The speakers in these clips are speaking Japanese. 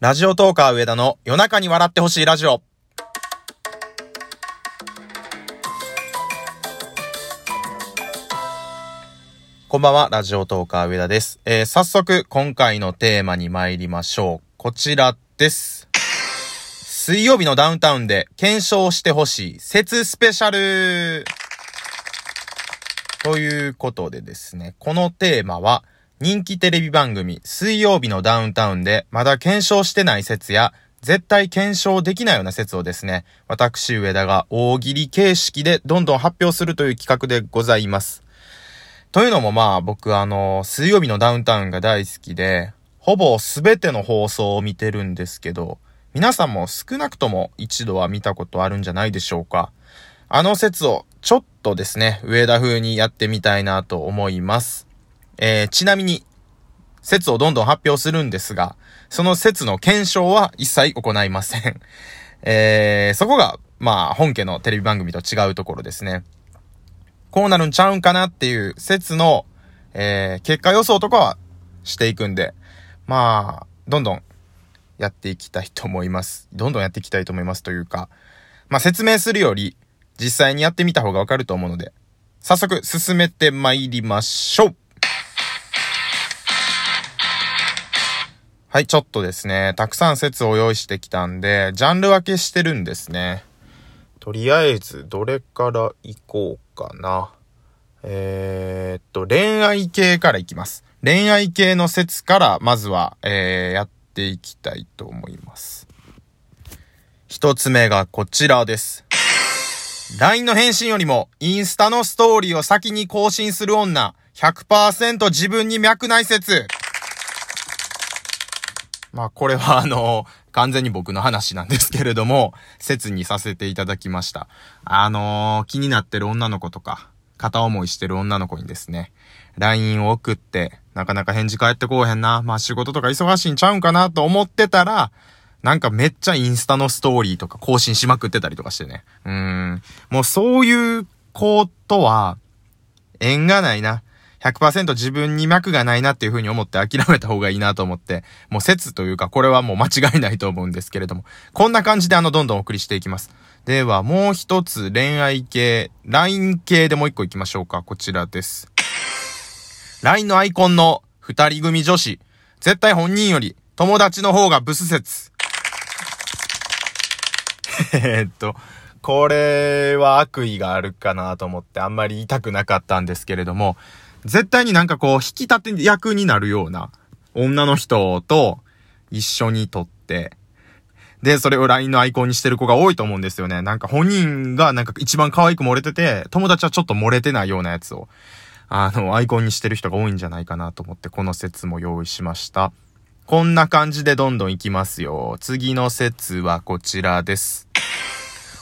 ラジオトーカー上田の夜中に笑ってほしいラジオ。こんばんは、ラジオトーカー上田です。えー、早速、今回のテーマに参りましょう。こちらです。水曜日のダウンタウンで検証してほしい説スペシャルということでですね、このテーマは、人気テレビ番組、水曜日のダウンタウンで、まだ検証してない説や、絶対検証できないような説をですね、私上田が大喜利形式でどんどん発表するという企画でございます。というのもまあ僕あの、水曜日のダウンタウンが大好きで、ほぼすべての放送を見てるんですけど、皆さんも少なくとも一度は見たことあるんじゃないでしょうか。あの説をちょっとですね、上田風にやってみたいなと思います。えー、ちなみに、説をどんどん発表するんですが、その説の検証は一切行いません。えー、そこが、まあ、本家のテレビ番組と違うところですね。こうなるんちゃうんかなっていう説の、えー、結果予想とかはしていくんで、まあ、どんどんやっていきたいと思います。どんどんやっていきたいと思いますというか、まあ説明するより、実際にやってみた方がわかると思うので、早速進めて参りましょうはい、ちょっとですね、たくさん説を用意してきたんで、ジャンル分けしてるんですね。とりあえず、どれから行こうかな。えー、っと、恋愛系からいきます。恋愛系の説から、まずは、えー、やっていきたいと思います。一つ目がこちらです。LINE の返信よりも、インスタのストーリーを先に更新する女、100%自分に脈ない説。まあ、これはあの、完全に僕の話なんですけれども、説にさせていただきました。あのー気になってる女の子とか、片思いしてる女の子にですね、LINE を送って、なかなか返事返ってこうへんな。まあ仕事とか忙しいんちゃうんかなと思ってたら、なんかめっちゃインスタのストーリーとか更新しまくってたりとかしてね。うーん。もうそういう子とは、縁がないな。100%自分に脈がないなっていう風に思って諦めた方がいいなと思って、もう説というかこれはもう間違いないと思うんですけれども、こんな感じであのどんどんお送りしていきます。ではもう一つ恋愛系、LINE 系でもう一個行きましょうか。こちらです。LINE のアイコンの二人組女子、絶対本人より友達の方がブス説。えっと、これは悪意があるかなと思ってあんまり言いたくなかったんですけれども、絶対になんかこう、引き立て役になるような女の人と一緒に撮って、で、それを LINE のアイコンにしてる子が多いと思うんですよね。なんか本人がなんか一番可愛く漏れてて、友達はちょっと漏れてないようなやつを、あの、アイコンにしてる人が多いんじゃないかなと思って、この説も用意しました。こんな感じでどんどんいきますよ。次の説はこちらです。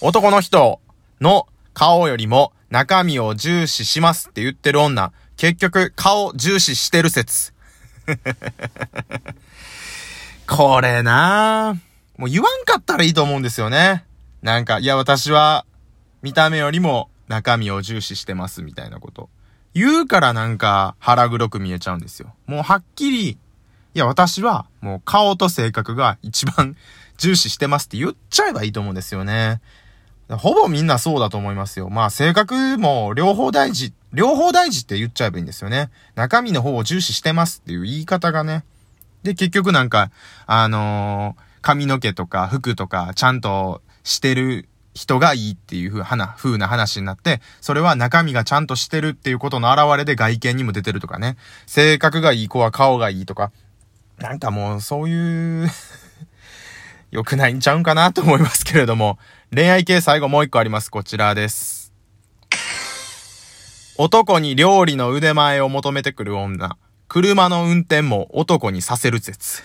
男の人の顔よりも中身を重視しますって言ってる女、結局顔重視してる説。これなぁ。もう言わんかったらいいと思うんですよね。なんか、いや私は見た目よりも中身を重視してますみたいなこと。言うからなんか腹黒く見えちゃうんですよ。もうはっきり、いや私はもう顔と性格が一番 重視してますって言っちゃえばいいと思うんですよね。ほぼみんなそうだと思いますよ。まあ性格も両方大事、両方大事って言っちゃえばいいんですよね。中身の方を重視してますっていう言い方がね。で、結局なんか、あのー髪の毛とか服とかちゃんとしてる人がいいっていうふうな、風な話になって、それは中身がちゃんとしてるっていうことの表れで外見にも出てるとかね。性格がいい子は顔がいいとか。なんかもうそういう 良くないんちゃうんかなと思いますけれども。恋愛系最後もう一個あります。こちらです。男に料理の腕前を求めてくる女。車の運転も男にさせる説。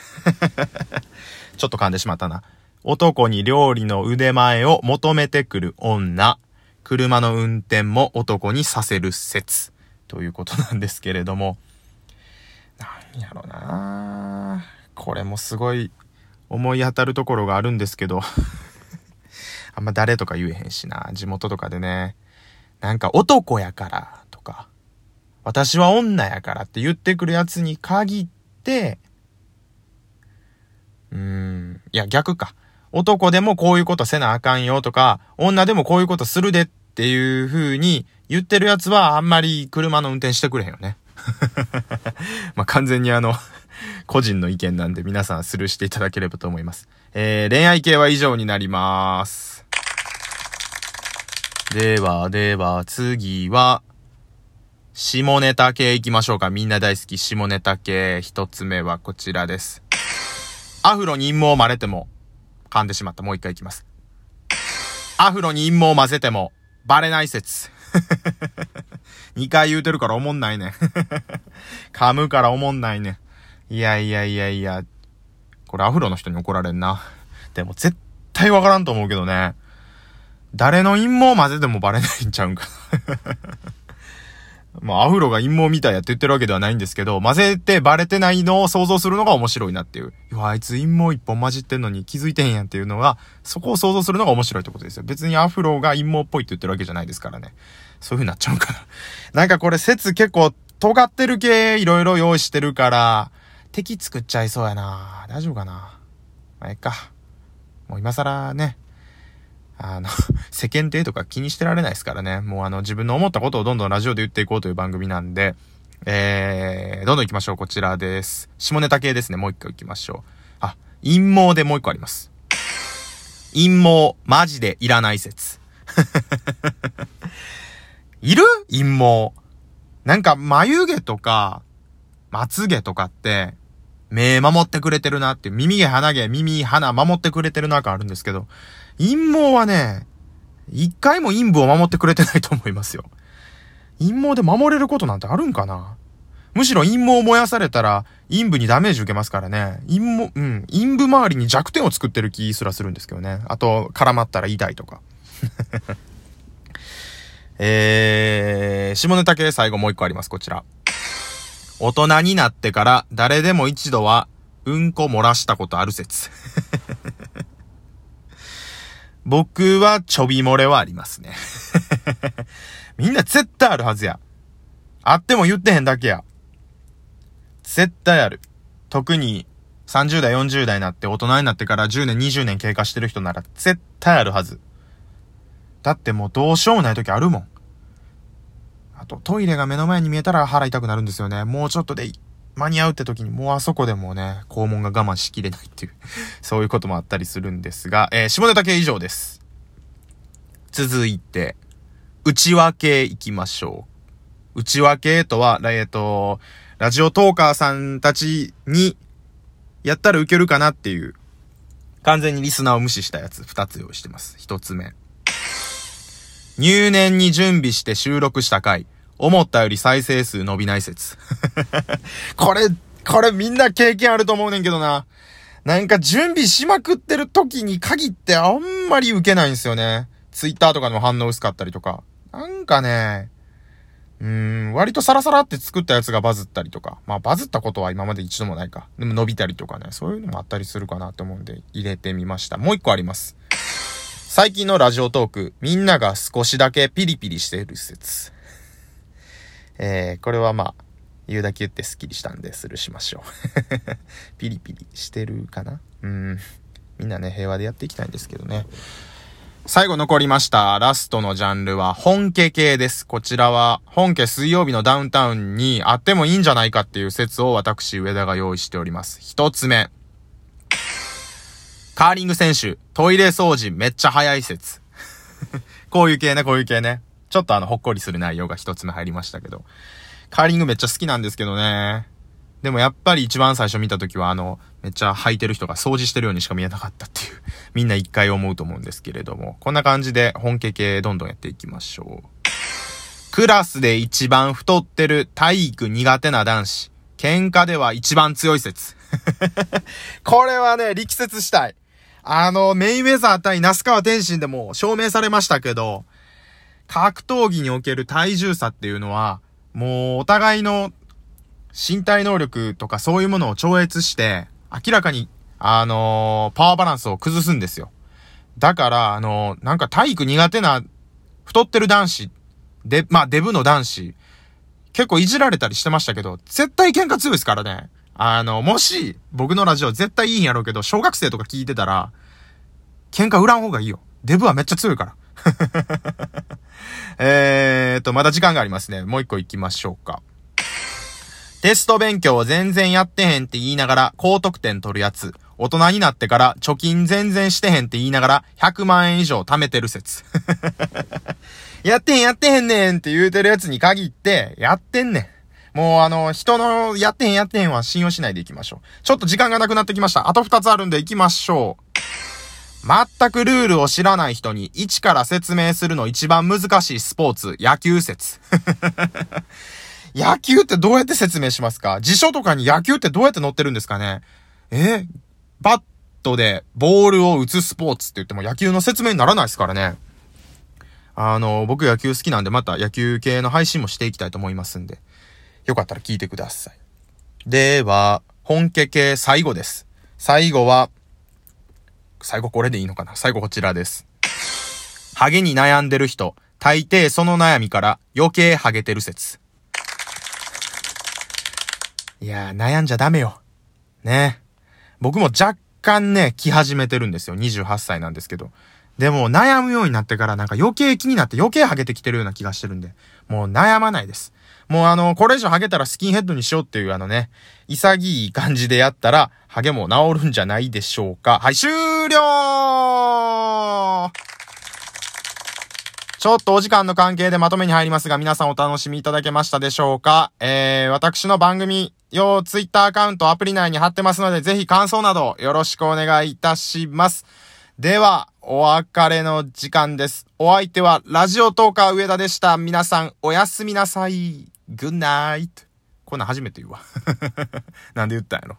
ちょっと噛んでしまったな。男に料理の腕前を求めてくる女。車の運転も男にさせる説。ということなんですけれども。なんやろなこれもすごい思い当たるところがあるんですけど。あんま誰とか言えへんしな。地元とかでね。なんか男やから。私は女やからって言ってくるやつに限って、うーん。いや、逆か。男でもこういうことせなあかんよとか、女でもこういうことするでっていう風に言ってるやつはあんまり車の運転してくれへんよね。まあ、完全にあの個人の意見なんで皆さんスルーしていただければと思います。えー、恋愛系は以上になります。では、では、次は、下ネタ系行きましょうか。みんな大好き下ネタ系。一つ目はこちらです。アフロに陰謀をまれても、噛んでしまった。もう一回行きます。アフロに陰謀を混ぜても、バレない説。二回言うてるからおもんないね。噛むからおもんないね。いやいやいやいや。これアフロの人に怒られんな。でも絶対わからんと思うけどね。誰の陰謀混ぜてもバレないんちゃうんかまあ、アフロが陰謀みたいやって言ってるわけではないんですけど、混ぜてバレてないのを想像するのが面白いなっていう。いや、あいつ陰謀一本混じってんのに気づいてへんやんっていうのが、そこを想像するのが面白いってことですよ。別にアフロが陰謀っぽいって言ってるわけじゃないですからね。そういう風になっちゃうかな。なんかこれ説結構尖ってる系いろいろ用意してるから、敵作っちゃいそうやな大丈夫かなまあ、ええか。もう今更ね、あの 世間体とか気にしてられないですからね。もうあの、自分の思ったことをどんどんラジオで言っていこうという番組なんで、えー、どんどん行きましょう。こちらです。下ネタ系ですね。もう一回行きましょう。あ、陰謀でもう一個あります。陰謀、マジでいらない説。いる？陰謀。なんか、眉毛とか、まつ毛とかって、目守ってくれてるなって、耳毛、鼻毛、耳、鼻守ってくれてるな感あるんですけど、陰謀はね、一回も陰部を守ってくれてないと思いますよ。陰謀で守れることなんてあるんかな？むしろ陰謀を燃やされたら、陰部にダメージ受けますからね。陰謀、うん、陰部周りに弱点を作ってる気すらするんですけどね。あと、絡まったら痛いとか。えー、下ネタ系最後もう一個あります、こちら。大人になってから誰でも一度はうんこ漏らしたことある説。僕はちょび漏れはありますね。みんな絶対あるはずや。あっても言ってへんだけや。絶対ある。特に30代、40代になって大人になってから10年、20年経過してる人なら絶対あるはず。だってもうどうしようもない時あるもん。と、トイレが目の前に見えたら腹痛くなるんですよね。もうちょっとで間に合うって時にもうあそこでもね、肛門が我慢しきれないっていう そういうこともあったりするんですが、えー、下ネタ系以上です。続いて、内訳行きましょう。内訳とは、えっ、ー、と、ラジオトーカーさんたちに、やったらウケるかなっていう、完全にリスナーを無視したやつ、二つ用意してます。一つ目。入念に準備して収録した回、思ったより再生数伸びない説。これ、これみんな経験あると思うねんけどな。なんか準備しまくってる時に限ってあんまり受けないんですよね。ツイッターとかでも反応薄かったりとか。なんかね、うーん、割とサラサラって作ったやつがバズったりとか。まあバズったことは今まで一度もないか。でも伸びたりとかね、そういうのもあったりするかなと思うんで入れてみました。もう一個あります。最近のラジオトーク、みんなが少しだけピリピリしている説。えー、これはまあ、言うだけ言ってスッキリしたんでスルーしましょう。ピリピリしてるかな？うん。みんなね、平和でやっていきたいんですけどね。最後残りました。ラストのジャンルは本家系です。こちらは本家水曜日のダウンタウンにあってもいいんじゃないかっていう説を私上田が用意しております。一つ目。カーリング選手、トイレ掃除めっちゃ早い説。こういう系ね、こういう系ね。ちょっとあの、ほっこりする内容が一つ目入りましたけど。カーリングめっちゃ好きなんですけどね。でもやっぱり一番最初見た時はあの、めっちゃ履いてる人が掃除してるようにしか見えなかったっていう、みんな一回思うと思うんですけれども、こんな感じで本家系どんどんやっていきましょう。クラスで一番太ってる体育苦手な男子。喧嘩では一番強い説。これはね、力説したい。あの、メイウェザー対那須川天心でも証明されましたけど、格闘技における体重差っていうのは、もうお互いの身体能力とかそういうものを超越して、明らかに、あのー、パワーバランスを崩すんですよ。だから、あのー、なんか体育苦手な、太ってる男子、で、まあ、デブの男子、結構いじられたりしてましたけど、絶対喧嘩強いですからね。あの、もし、僕のラジオ絶対いいんやろうけど、小学生とか聞いてたら、喧嘩売らん方がいいよ。デブはめっちゃ強いから。えーと、まだ時間がありますね。もう一個行きましょうか。テスト勉強全然やってへんって言いながら高得点取るやつ。大人になってから貯金全然してへんって言いながら100万円以上貯めてる説。やってへんやってへんねんって言うてるやつに限って、やってんねん。もうあの、人のやってへんやってへんは信用しないでいきましょう。ちょっと時間がなくなってきました。あと2つあるんで行きましょう。全くルールを知らない人に一から説明するの一番難しいスポーツ、野球説。野球ってどうやって説明しますか？辞書とかに野球ってどうやって載ってるんですかね？え？バットでボールを打つスポーツって言っても野球の説明にならないですからね。あの、僕野球好きなんでまた野球系の配信もしていきたいと思いますんで、よかったら聞いてください。では、本家系最後です。最後は、最後これでいいのかな？最後こちらです。ハゲに悩んでる人、大抵その悩みから余計ハゲてる説。いやー、悩んじゃダメよ。ね。僕も若干ね、来始めてるんですよ。28歳なんですけど。でも、悩むようになってからなんか余計気になって余計ハゲてきてるような気がしてるんで、もう悩まないです。もうあの、これ以上ハゲたらスキンヘッドにしようっていうあのね、潔い感じでやったら、ハゲも治るんじゃないでしょうか。はい、終了ちょっとお時間の関係でまとめに入りますが、皆さんお楽しみいただけましたでしょうか？えー、私の番組用ツイッターアカウントアプリ内に貼ってますので、ぜひ感想などよろしくお願いいたします。では、お別れの時間です。お相手はラジオトーカー上田でした。皆さんおやすみなさい。グッナイト。こんなん初めて言うわ。なんで言ったんやろ。